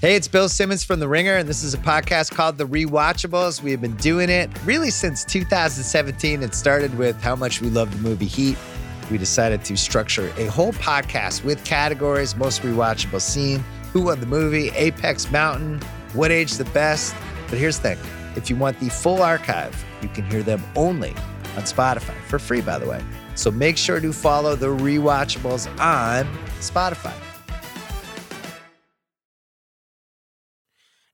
Hey, it's Bill Simmons from The Ringer, and this is a podcast called The Rewatchables. We have been doing it really since 2017. It started with how much we love the movie Heat. We decided to structure a whole podcast with categories most rewatchable scene, who won the movie, Apex Mountain, what age the best. But here's the thing if you want the full archive, you can hear them only on Spotify for free, by the way. So make sure to follow The Rewatchables on Spotify.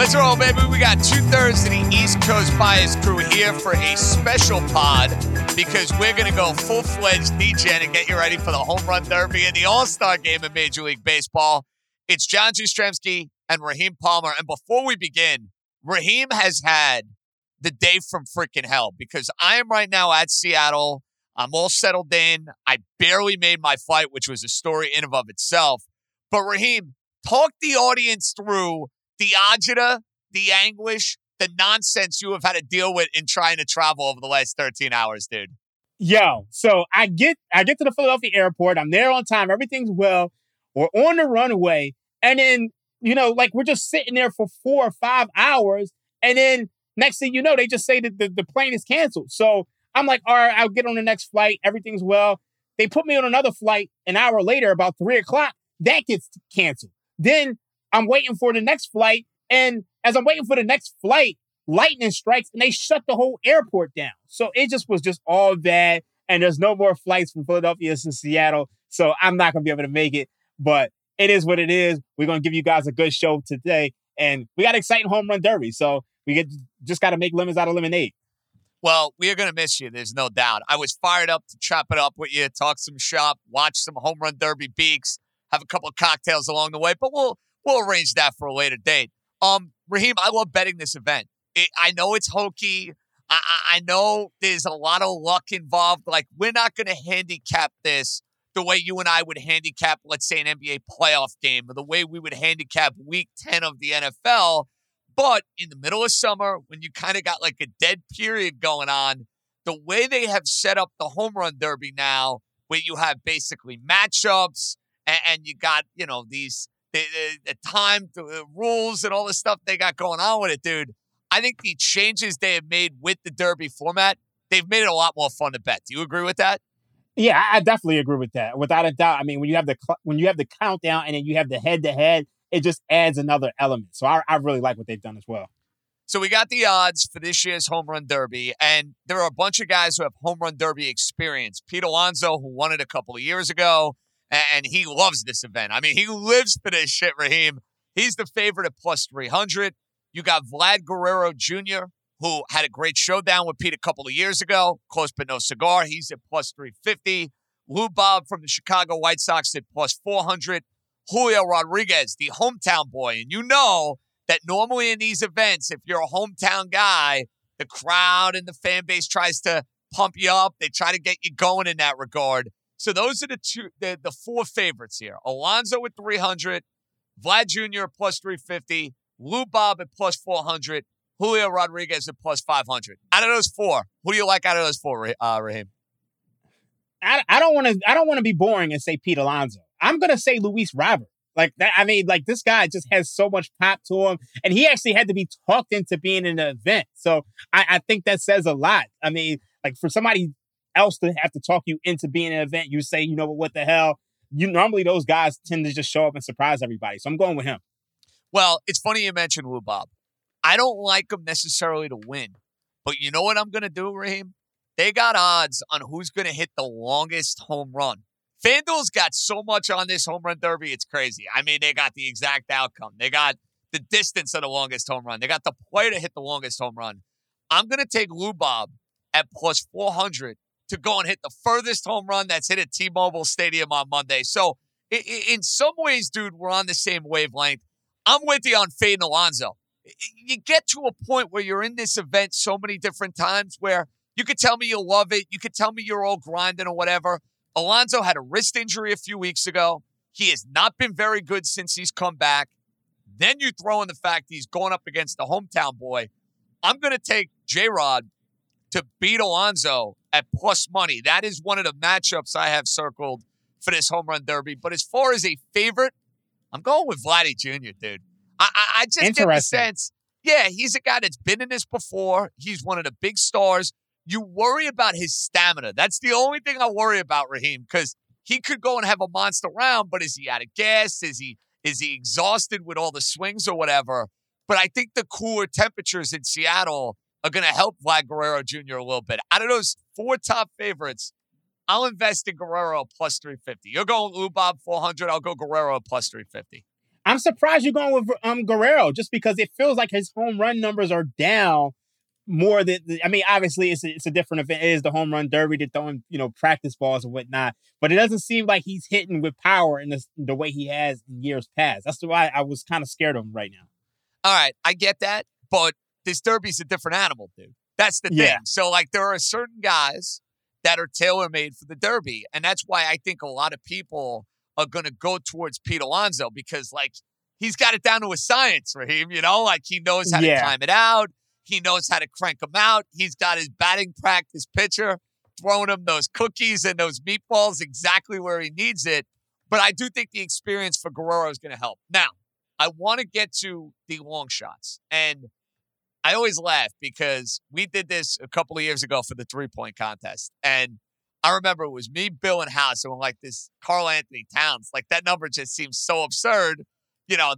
Let's roll, baby. We got two thirds of the East Coast Bias crew here for a special pod because we're going to go full fledged DJ and get you ready for the home run derby and the All Star game in Major League Baseball. It's John Jastremski and Raheem Palmer. And before we begin, Raheem has had the day from freaking hell because I am right now at Seattle. I'm all settled in. I barely made my flight, which was a story in and of itself. But Raheem, talk the audience through the agita, the anguish, the nonsense you have had to deal with in trying to travel over the last 13 hours, dude. Yo, so I get I get to the Philadelphia airport. I'm there on time. Everything's well. We're on the runway, and then you know, like we're just sitting there for four or five hours, and then next thing you know, they just say that the, the plane is canceled. So I'm like, all right, I'll get on the next flight. Everything's well. They put me on another flight an hour later, about three o'clock. That gets canceled. Then I'm waiting for the next flight. And as I'm waiting for the next flight, lightning strikes and they shut the whole airport down. So it just was just all bad. And there's no more flights from Philadelphia to Seattle. So I'm not going to be able to make it. But it is what it is. We're going to give you guys a good show today. And we got exciting home run derby. So we get just got to make lemons out of lemonade. Well, we are going to miss you. There's no doubt. I was fired up to chop it up with you, talk some shop, watch some home run derby beaks, have a couple of cocktails along the way. But we'll we'll arrange that for a later date. Um, Raheem, I love betting this event. It, I know it's hokey. I, I, know there's a lot of luck involved. Like, we're not going to handicap this the way you and I would handicap, let's say, an NBA playoff game, or the way we would handicap week 10 of the NFL. But in the middle of summer, when you kind of got like a dead period going on, the way they have set up the home run derby now, where you have basically matchups and, and you got, you know, these the, the, the time, the rules, and all the stuff they got going on with it, dude. I think the changes they have made with the Derby format, they've made it a lot more fun to bet. Do you agree with that? Yeah, I definitely agree with that. Without a doubt. I mean, when you have the when you have the countdown and then you have the head to head, it just adds another element. So I, I really like what they've done as well. So we got the odds for this year's home run derby, and there are a bunch of guys who have home run derby experience. Pete Alonso, who won it a couple of years ago, and he loves this event. I mean, he lives for this shit, Raheem. He's the favorite at plus 300. You got Vlad Guerrero Jr., who had a great showdown with Pete a couple of years ago. Close but no cigar. He's at plus 350. Lou Bob from the Chicago White Sox at plus 400. Julio Rodriguez, the hometown boy. And you know that normally in these events, if you're a hometown guy, the crowd and the fan base tries to pump you up. They try to get you going in that regard. So those are the two, the, the four favorites here. Alonso at 300, Vlad Jr. plus 350, Lou Bob at plus 400, Julio Rodriguez at plus 500. Out of those four, who do you like out of those four, uh, Raheem? I, I don't want to I don't want to be boring and say Pete Alonso. I'm gonna say Luis Robert. Like that, I mean, like this guy just has so much pop to him, and he actually had to be talked into being in an event. So I, I think that says a lot. I mean, like for somebody else to have to talk you into being an event, you say, you know what the hell? You normally those guys tend to just show up and surprise everybody. So I'm going with him. Well, it's funny you mentioned Lou Bob. I don't like him necessarily to win, but you know what I'm going to do, Raheem? They got odds on who's going to hit the longest home run. FanDuel's got so much on this home run derby, it's crazy. I mean, they got the exact outcome. They got the distance of the longest home run. They got the player to hit the longest home run. I'm going to take Lou Bob at plus 400 to go and hit the furthest home run that's hit at T-Mobile Stadium on Monday. So in some ways, dude, we're on the same wavelength. I'm with you on Fade Alonso. You get to a point where you're in this event so many different times where you could tell me you love it. You could tell me you're all grinding or whatever. Alonso had a wrist injury a few weeks ago. He has not been very good since he's come back. Then you throw in the fact he's going up against the hometown boy. I'm going to take J Rod to beat Alonso at plus money. That is one of the matchups I have circled for this home run derby. But as far as a favorite, I'm going with Vladdy Jr., dude. I, I, I just get the sense, yeah, he's a guy that's been in this before. He's one of the big stars. You worry about his stamina. That's the only thing I worry about, Raheem, because he could go and have a monster round, but is he out of gas? Is he is he exhausted with all the swings or whatever? But I think the cooler temperatures in Seattle are going to help Vlad Guerrero Jr. a little bit. Out of those four top favorites, I'll invest in Guerrero plus 350. You're going Lou Bob 400. I'll go Guerrero plus 350. I'm surprised you're going with um, Guerrero just because it feels like his home run numbers are down more than I mean, obviously it's a, it's a different event. It is the home run derby. They're throwing you know practice balls and whatnot, but it doesn't seem like he's hitting with power in the, the way he has in years past. That's why I was kind of scared of him right now. All right, I get that, but this derby's a different animal, dude. That's the thing. Yeah. So like there are certain guys that are tailor made for the derby, and that's why I think a lot of people are going to go towards Pete Alonso because like he's got it down to a science, Raheem. You know, like he knows how yeah. to climb it out. He knows how to crank them out. He's got his batting practice pitcher throwing him those cookies and those meatballs exactly where he needs it. But I do think the experience for Guerrero is going to help. Now, I want to get to the long shots. And I always laugh because we did this a couple of years ago for the three point contest. And I remember it was me, Bill, and House, and we're like this Karl-Anthony Towns. Like that number just seems so absurd. You know,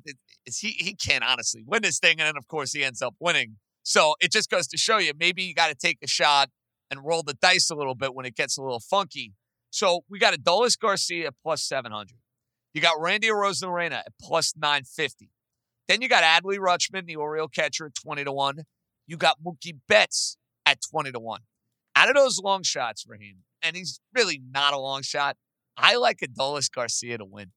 he, he can't honestly win this thing. And then, of course, he ends up winning. So it just goes to show you maybe you got to take a shot and roll the dice a little bit when it gets a little funky. So we got Adolis Garcia plus 700. You got Randy Arozarena at plus 950. Then you got Adley Rutschman, the Oriole catcher, at 20 to 1. You got Mookie Betts at 20 to 1. Out of those long shots him, and he's really not a long shot, I like Adolis Garcia to win.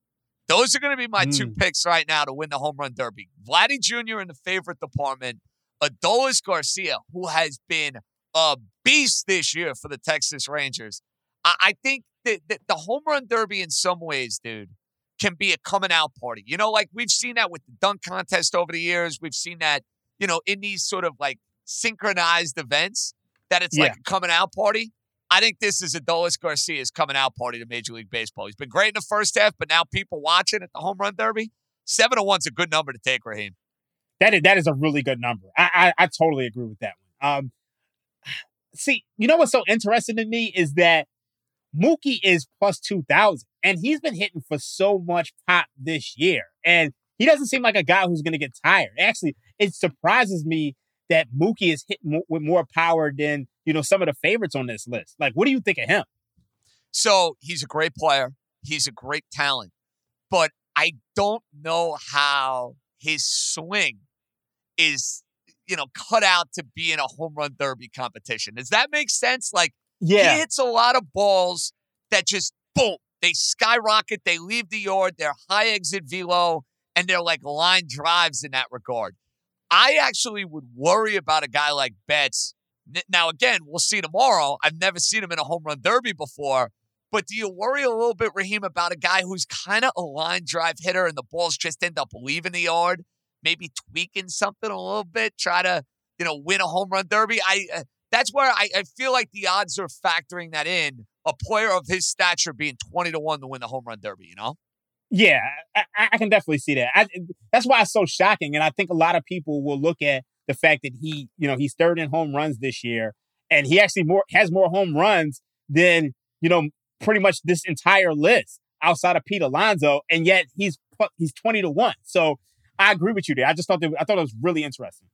Those are going to be my mm. two picks right now to win the home run derby. Vladdy Jr. in the favorite department Adolis Garcia, who has been a beast this year for the Texas Rangers. I, I think that, that the home run derby, in some ways, dude, can be a coming out party. You know, like we've seen that with the dunk contest over the years. We've seen that, you know, in these sort of like synchronized events that it's yeah. like a coming out party. I think this is Adolis Garcia's coming out party to Major League Baseball. He's been great in the first half, but now people watching at the home run derby, seven to one's a good number to take, Raheem. That is that is a really good number. I I, I totally agree with that one. Um, see, you know what's so interesting to me is that Mookie is plus two thousand, and he's been hitting for so much pop this year, and he doesn't seem like a guy who's going to get tired. Actually, it surprises me that Mookie is hitting with more power than you know some of the favorites on this list. Like, what do you think of him? So he's a great player. He's a great talent, but I don't know how his swing is you know cut out to be in a home run derby competition. Does that make sense? Like yeah. he hits a lot of balls that just boom, they skyrocket, they leave the yard, they're high exit velo, and they're like line drives in that regard. I actually would worry about a guy like Betts. Now, again, we'll see tomorrow. I've never seen him in a home run derby before, But do you worry a little bit, Raheem, about a guy who's kind of a line drive hitter and the balls just end up leaving the yard, maybe tweaking something a little bit, try to you know win a home run derby? I uh, that's where I, I feel like the odds are factoring that in. A player of his stature being twenty to one to win the home run derby, you know. Yeah, I, I can definitely see that. I, that's why it's so shocking, and I think a lot of people will look at the fact that he, you know, he's third in home runs this year, and he actually more has more home runs than you know pretty much this entire list outside of Pete Alonso, and yet he's he's twenty to one. So I agree with you there. I just thought that I thought it was really interesting.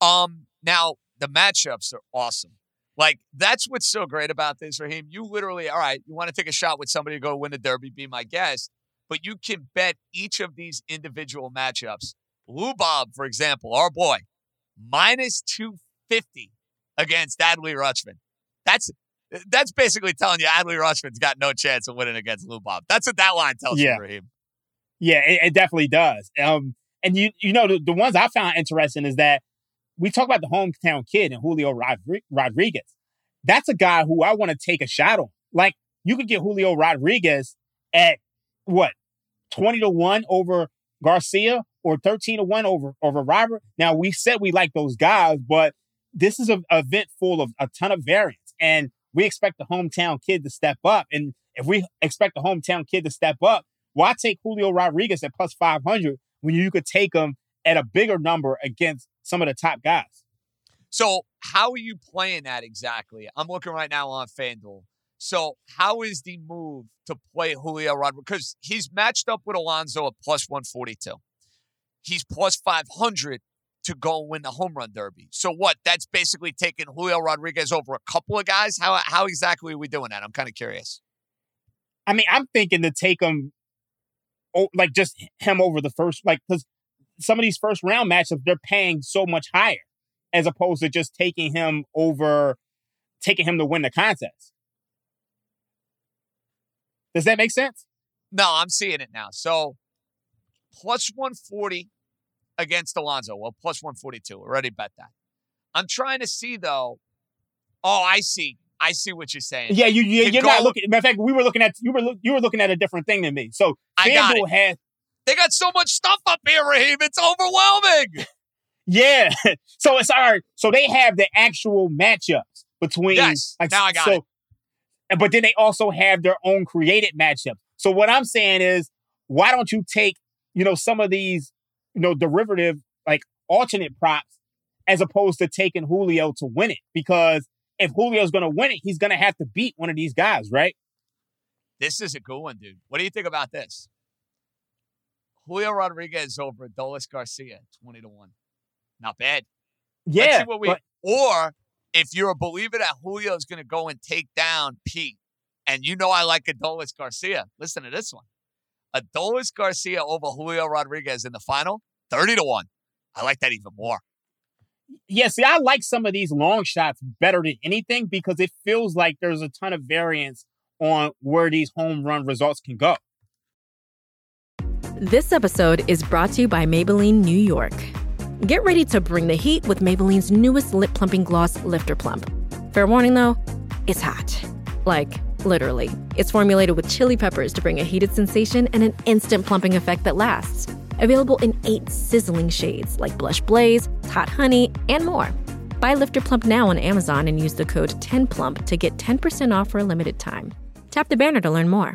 Um, now the matchups are awesome. Like that's what's so great about this, Raheem. You literally, all right, you want to take a shot with somebody to go win the Derby, be my guest, but you can bet each of these individual matchups. Lou Bob, for example, our boy, minus two fifty against Adley Rutschman. That's that's basically telling you Adley Rutschman's got no chance of winning against Lou Bob. That's what that line tells yeah. you, Raheem. Yeah, it, it, definitely does. Um, and you you know the, the ones I found interesting is that we talk about the hometown kid and Julio Rodriguez. That's a guy who I want to take a shot on. Like you could get Julio Rodriguez at what twenty to one over Garcia or thirteen to one over over Robert. Now we said we like those guys, but this is an event full of a ton of variance, and we expect the hometown kid to step up. And if we expect the hometown kid to step up, why take Julio Rodriguez at plus 500 when you could take him at a bigger number against some of the top guys? So, how are you playing that exactly? I'm looking right now on FanDuel. So, how is the move to play Julio Rodriguez? Because he's matched up with Alonso at plus 142. He's plus 500 to go and win the home run derby. So what? That's basically taking Julio Rodriguez over a couple of guys. How how exactly are we doing that? I'm kind of curious. I mean, I'm thinking to take him, oh, like just him over the first, like because some of these first round matchups they're paying so much higher as opposed to just taking him over, taking him to win the contest. Does that make sense? No, I'm seeing it now. So plus 140 against Alonso. Well, plus 142. Already bet that. I'm trying to see though. Oh, I see. I see what you're saying. Yeah, you, you are not looking. Matter of fact, we were looking at you were you were looking at a different thing than me. So got has. They got so much stuff up here, Raheem. It's overwhelming. yeah. So it's all right. So they have the actual matchups between. Yes. Like, now I got so, it. But then they also have their own created matchups. So what I'm saying is, why don't you take you know some of these you know, derivative, like alternate props, as opposed to taking Julio to win it. Because if Julio's going to win it, he's going to have to beat one of these guys, right? This is a good one, dude. What do you think about this? Julio Rodriguez over Adolis Garcia, 20 to 1. Not bad. Yeah. We, but, or if you're a believer that Julio is going to go and take down Pete, and you know I like Adolis Garcia, listen to this one. Adolis Garcia over Julio Rodriguez in the final, 30 to 1. I like that even more. Yeah, see, I like some of these long shots better than anything because it feels like there's a ton of variance on where these home run results can go. This episode is brought to you by Maybelline New York. Get ready to bring the heat with Maybelline's newest lip plumping gloss, Lifter Plump. Fair warning though, it's hot. Like, literally. It's formulated with chili peppers to bring a heated sensation and an instant plumping effect that lasts. Available in eight sizzling shades like Blush Blaze, Hot Honey, and more. Buy Lifter Plump now on Amazon and use the code 10PLUMP to get 10% off for a limited time. Tap the banner to learn more.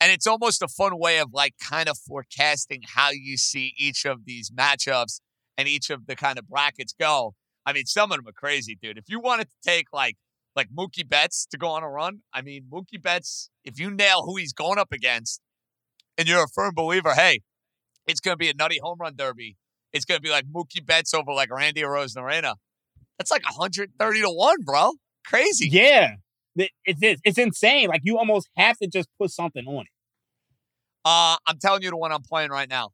And it's almost a fun way of like kind of forecasting how you see each of these matchups and each of the kind of brackets go. I mean, some of them are crazy, dude. If you wanted to take like like Mookie Betts to go on a run, I mean, Mookie Betts, if you nail who he's going up against, and you're a firm believer, hey, it's going to be a nutty home run derby. It's going to be like Mookie Betts over like Randy Arozarena. That's like 130 to one, bro. Crazy. Yeah, it's it's, it's insane. Like you almost have to just put something on it. Uh, I'm telling you the one I'm playing right now.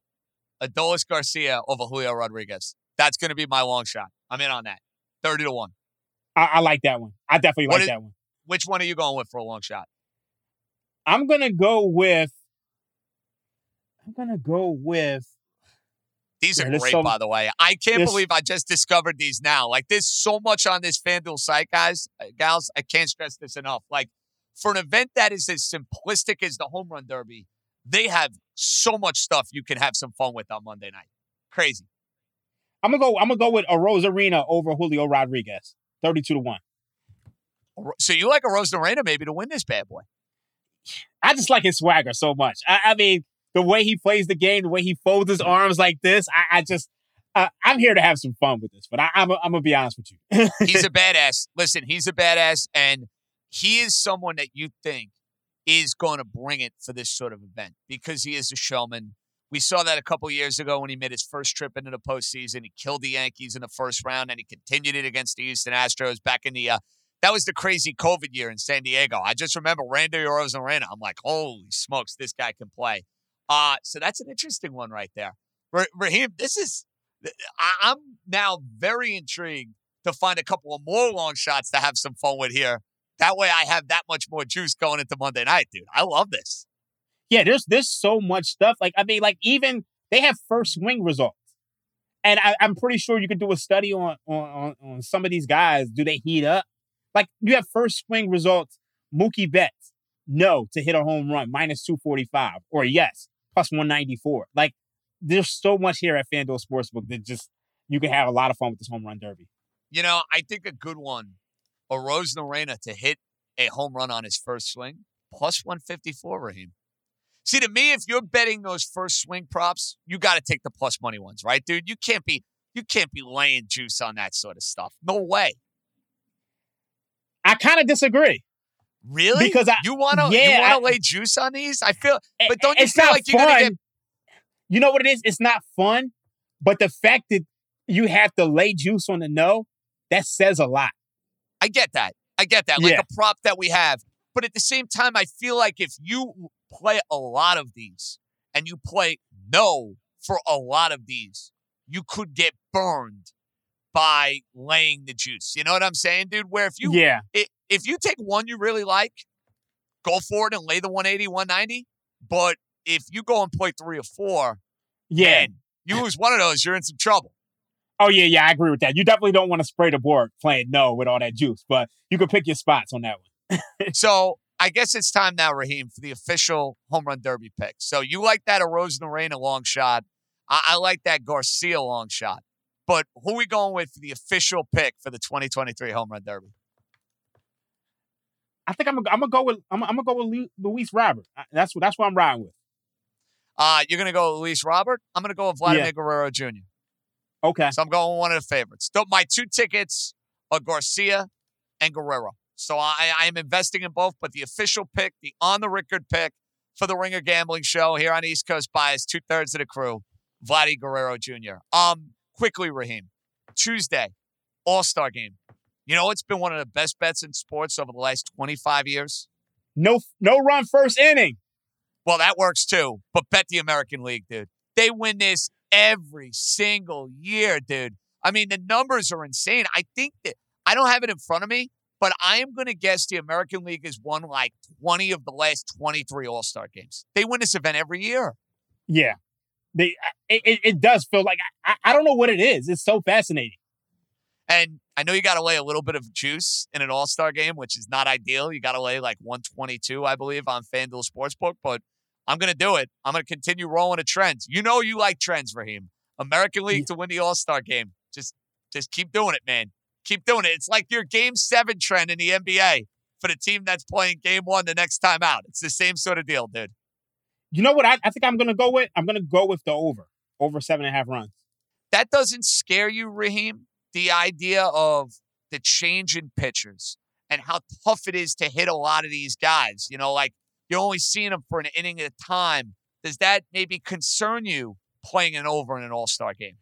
Adolis Garcia over Julio Rodriguez. That's going to be my long shot. I'm in on that. 30 to 1. I, I like that one. I definitely what like is, that one. Which one are you going with for a long shot? I'm going to go with. I'm going to go with. These are great, so, by the way. I can't believe I just discovered these now. Like, there's so much on this FanDuel site, guys, uh, gals. I can't stress this enough. Like, for an event that is as simplistic as the home run derby, they have so much stuff you can have some fun with on Monday night. Crazy. I'm gonna go. I'm gonna go with a Arozarena over Julio Rodriguez, thirty-two to one. So you like a Arozarena maybe to win this bad boy? I just like his swagger so much. I, I, mean, the way he plays the game, the way he folds his arms like this. I, I just, uh, I'm here to have some fun with this. But I, am I'm, I'm gonna be honest with you. he's a badass. Listen, he's a badass, and he is someone that you think is going to bring it for this sort of event because he is a showman. We saw that a couple years ago when he made his first trip into the postseason. He killed the Yankees in the first round, and he continued it against the Houston Astros back in the. Uh, that was the crazy COVID year in San Diego. I just remember Randy Arozarena. I'm like, holy smokes, this guy can play. Uh, so that's an interesting one right there. Raheem, this is. I'm now very intrigued to find a couple of more long shots to have some fun with here. That way, I have that much more juice going into Monday night, dude. I love this yeah, there's there's so much stuff. Like I mean, like even they have first swing results, and I, am pretty sure you could do a study on, on on some of these guys. Do they heat up? Like you have first swing results. Mookie Betts, no to hit a home run, minus two forty five, or yes, plus one ninety four. Like there's so much here at FanDuel Sportsbook that just you can have a lot of fun with this home run derby. You know, I think a good one, Arozarena to hit a home run on his first swing, plus 154, Raheem. See, to me, if you're betting those first swing props, you got to take the plus money ones, right, dude? You can't be you can't be laying juice on that sort of stuff. No way. I kind of disagree. Really? Because I, you want to yeah, you want to lay juice on these? I feel, but don't you feel like you're gonna get? You know what it is? It's not fun, but the fact that you have to lay juice on the no, that says a lot. I get that. I get that. Like yeah. a prop that we have, but at the same time, I feel like if you play a lot of these and you play no for a lot of these, you could get burned by laying the juice. You know what I'm saying, dude? Where if you yeah if you take one you really like, go for it and lay the 180, 190. But if you go and play three or four, yeah, you lose one of those, you're in some trouble. Oh yeah, yeah, I agree with that. You definitely don't want to spray the board playing no with all that juice, but you can pick your spots on that one. so I guess it's time now, Raheem, for the official home run derby pick. So you like that Arozarena a long shot. I, I like that Garcia long shot. But who are we going with for the official pick for the 2023 home run derby? I think I'm gonna, I'm gonna go with I'm, I'm, gonna go with Luis Robert. That's what that's what I'm riding with. Uh, you're gonna go with Luis Robert. I'm gonna go with Vladimir yeah. Guerrero Jr. Okay. So I'm going with one of the favorites. my two tickets are Garcia and Guerrero. So I, I am investing in both, but the official pick, the on the record pick for the Ringer Gambling Show here on East Coast Bias, two thirds of the crew, Vladdy Guerrero Jr. Um, quickly, Raheem, Tuesday, All Star game. You know, it's been one of the best bets in sports over the last 25 years. No, no run first inning. Well, that works too. But bet the American League, dude. They win this every single year, dude. I mean, the numbers are insane. I think that I don't have it in front of me, but I am going to guess the American League has won like 20 of the last 23 All Star games. They win this event every year. Yeah. They, it, it does feel like, I, I don't know what it is. It's so fascinating. And I know you got to lay a little bit of juice in an All Star game, which is not ideal. You got to lay like 122, I believe, on FanDuel Sportsbook, but I'm going to do it. I'm going to continue rolling a trend. You know, you like trends, Raheem. American League yeah. to win the All Star game. Just, just keep doing it, man keep doing it. It's like your game seven trend in the NBA for the team that's playing game one the next time out. It's the same sort of deal, dude. You know what? I, I think I'm going to go with. I'm going to go with the over, over seven and a half runs. That doesn't scare you, Raheem. The idea of the change in pitchers and how tough it is to hit a lot of these guys. You know, like you're only seeing them for an inning at a time. Does that maybe concern you playing an over in an All Star game?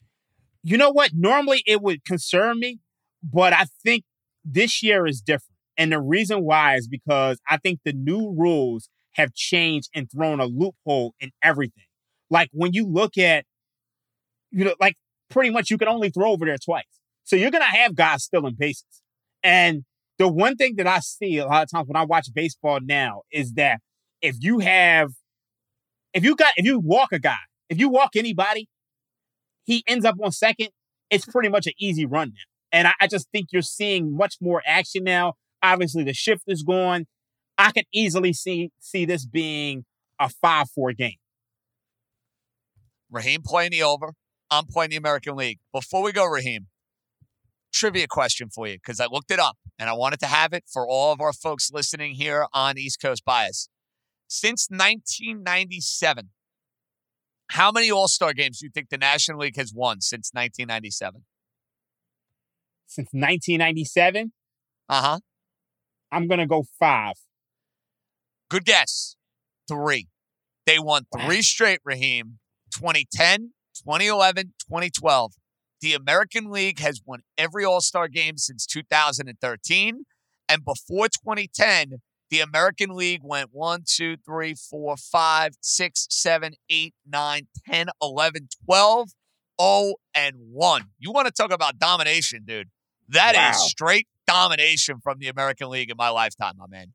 You know what? Normally it would concern me, but I think this year is different. And the reason why is because I think the new rules have changed and thrown a loophole in everything. Like when you look at, you know, like pretty much you can only throw over there twice. So you're going to have guys stealing bases. And the one thing that I see a lot of times when I watch baseball now is that if you have, if you got, if you walk a guy, if you walk anybody, he ends up on second. It's pretty much an easy run now. And I, I just think you're seeing much more action now. Obviously, the shift is gone. I could easily see see this being a five four game. Raheem playing the over. I'm playing the American League. Before we go, Raheem, trivia question for you because I looked it up and I wanted to have it for all of our folks listening here on East Coast Bias. Since 1997, how many All Star games do you think the National League has won since 1997? Since 1997? Uh huh. I'm going to go five. Good guess. Three. They won three straight, Raheem 2010, 2011, 2012. The American League has won every All Star game since 2013. And before 2010, the American League went 1, 2, 3, 4, 5, 6, 7, 8, 9, 10, 11, 12, 0, and 1. You want to talk about domination, dude. That wow. is straight domination from the American League in my lifetime, my man.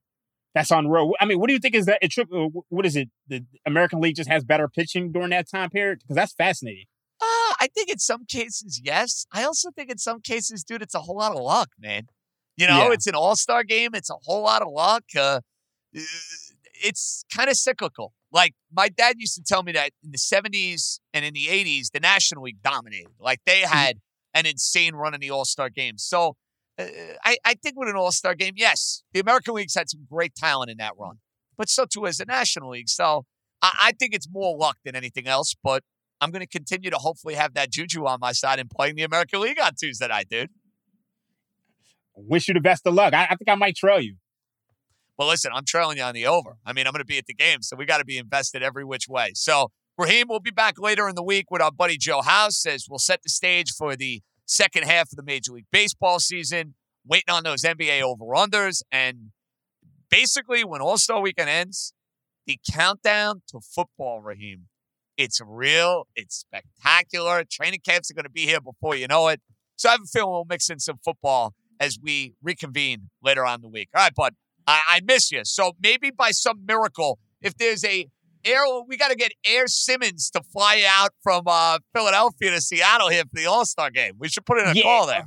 That's on road. I mean, what do you think is that? It, uh, what is it? The American League just has better pitching during that time period? Because that's fascinating. Uh, I think in some cases, yes. I also think in some cases, dude, it's a whole lot of luck, man. You know, yeah. it's an all star game. It's a whole lot of luck. Uh, it's kind of cyclical. Like my dad used to tell me that in the 70s and in the 80s, the National League dominated. Like they mm-hmm. had an insane run in the all star game. So uh, I, I think with an all star game, yes, the American League's had some great talent in that run, but so too has the National League. So I, I think it's more luck than anything else. But I'm going to continue to hopefully have that juju on my side and playing the American League on Tuesday night, dude. Wish you the best of luck. I, I think I might trail you. Well, listen, I'm trailing you on the over. I mean, I'm going to be at the game, so we got to be invested every which way. So, Raheem, we'll be back later in the week with our buddy Joe House as we'll set the stage for the second half of the Major League Baseball season, waiting on those NBA over unders. And basically, when All Star weekend ends, the countdown to football, Raheem. It's real. It's spectacular. Training camps are going to be here before you know it. So I have a feeling we'll mix in some football as we reconvene later on the week. All right, bud. I, I miss you. So maybe by some miracle, if there's a air, we got to get Air Simmons to fly out from uh, Philadelphia to Seattle here for the All Star game. We should put in a yeah. call there.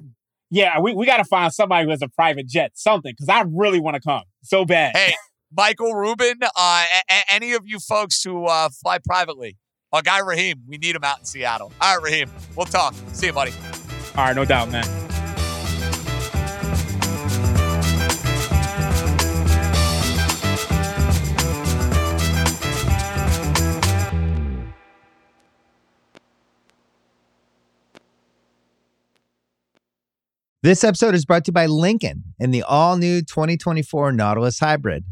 Yeah, we, we got to find somebody who has a private jet, something, because I really want to come so bad. Hey, Michael Rubin, uh, a- a- any of you folks who uh, fly privately, our guy Raheem, we need him out in Seattle. All right, Raheem, we'll talk. See you, buddy. All right, no doubt, man. This episode is brought to you by Lincoln and the all new 2024 Nautilus Hybrid.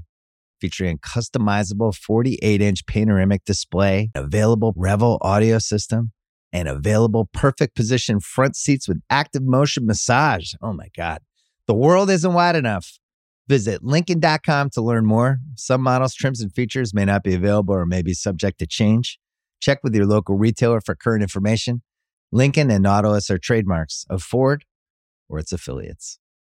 Featuring a customizable 48 inch panoramic display, available Revel audio system, and available perfect position front seats with active motion massage. Oh my God. The world isn't wide enough. Visit Lincoln.com to learn more. Some models, trims, and features may not be available or may be subject to change. Check with your local retailer for current information. Lincoln and Nautilus are trademarks of Ford or its affiliates.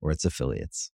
or its affiliates.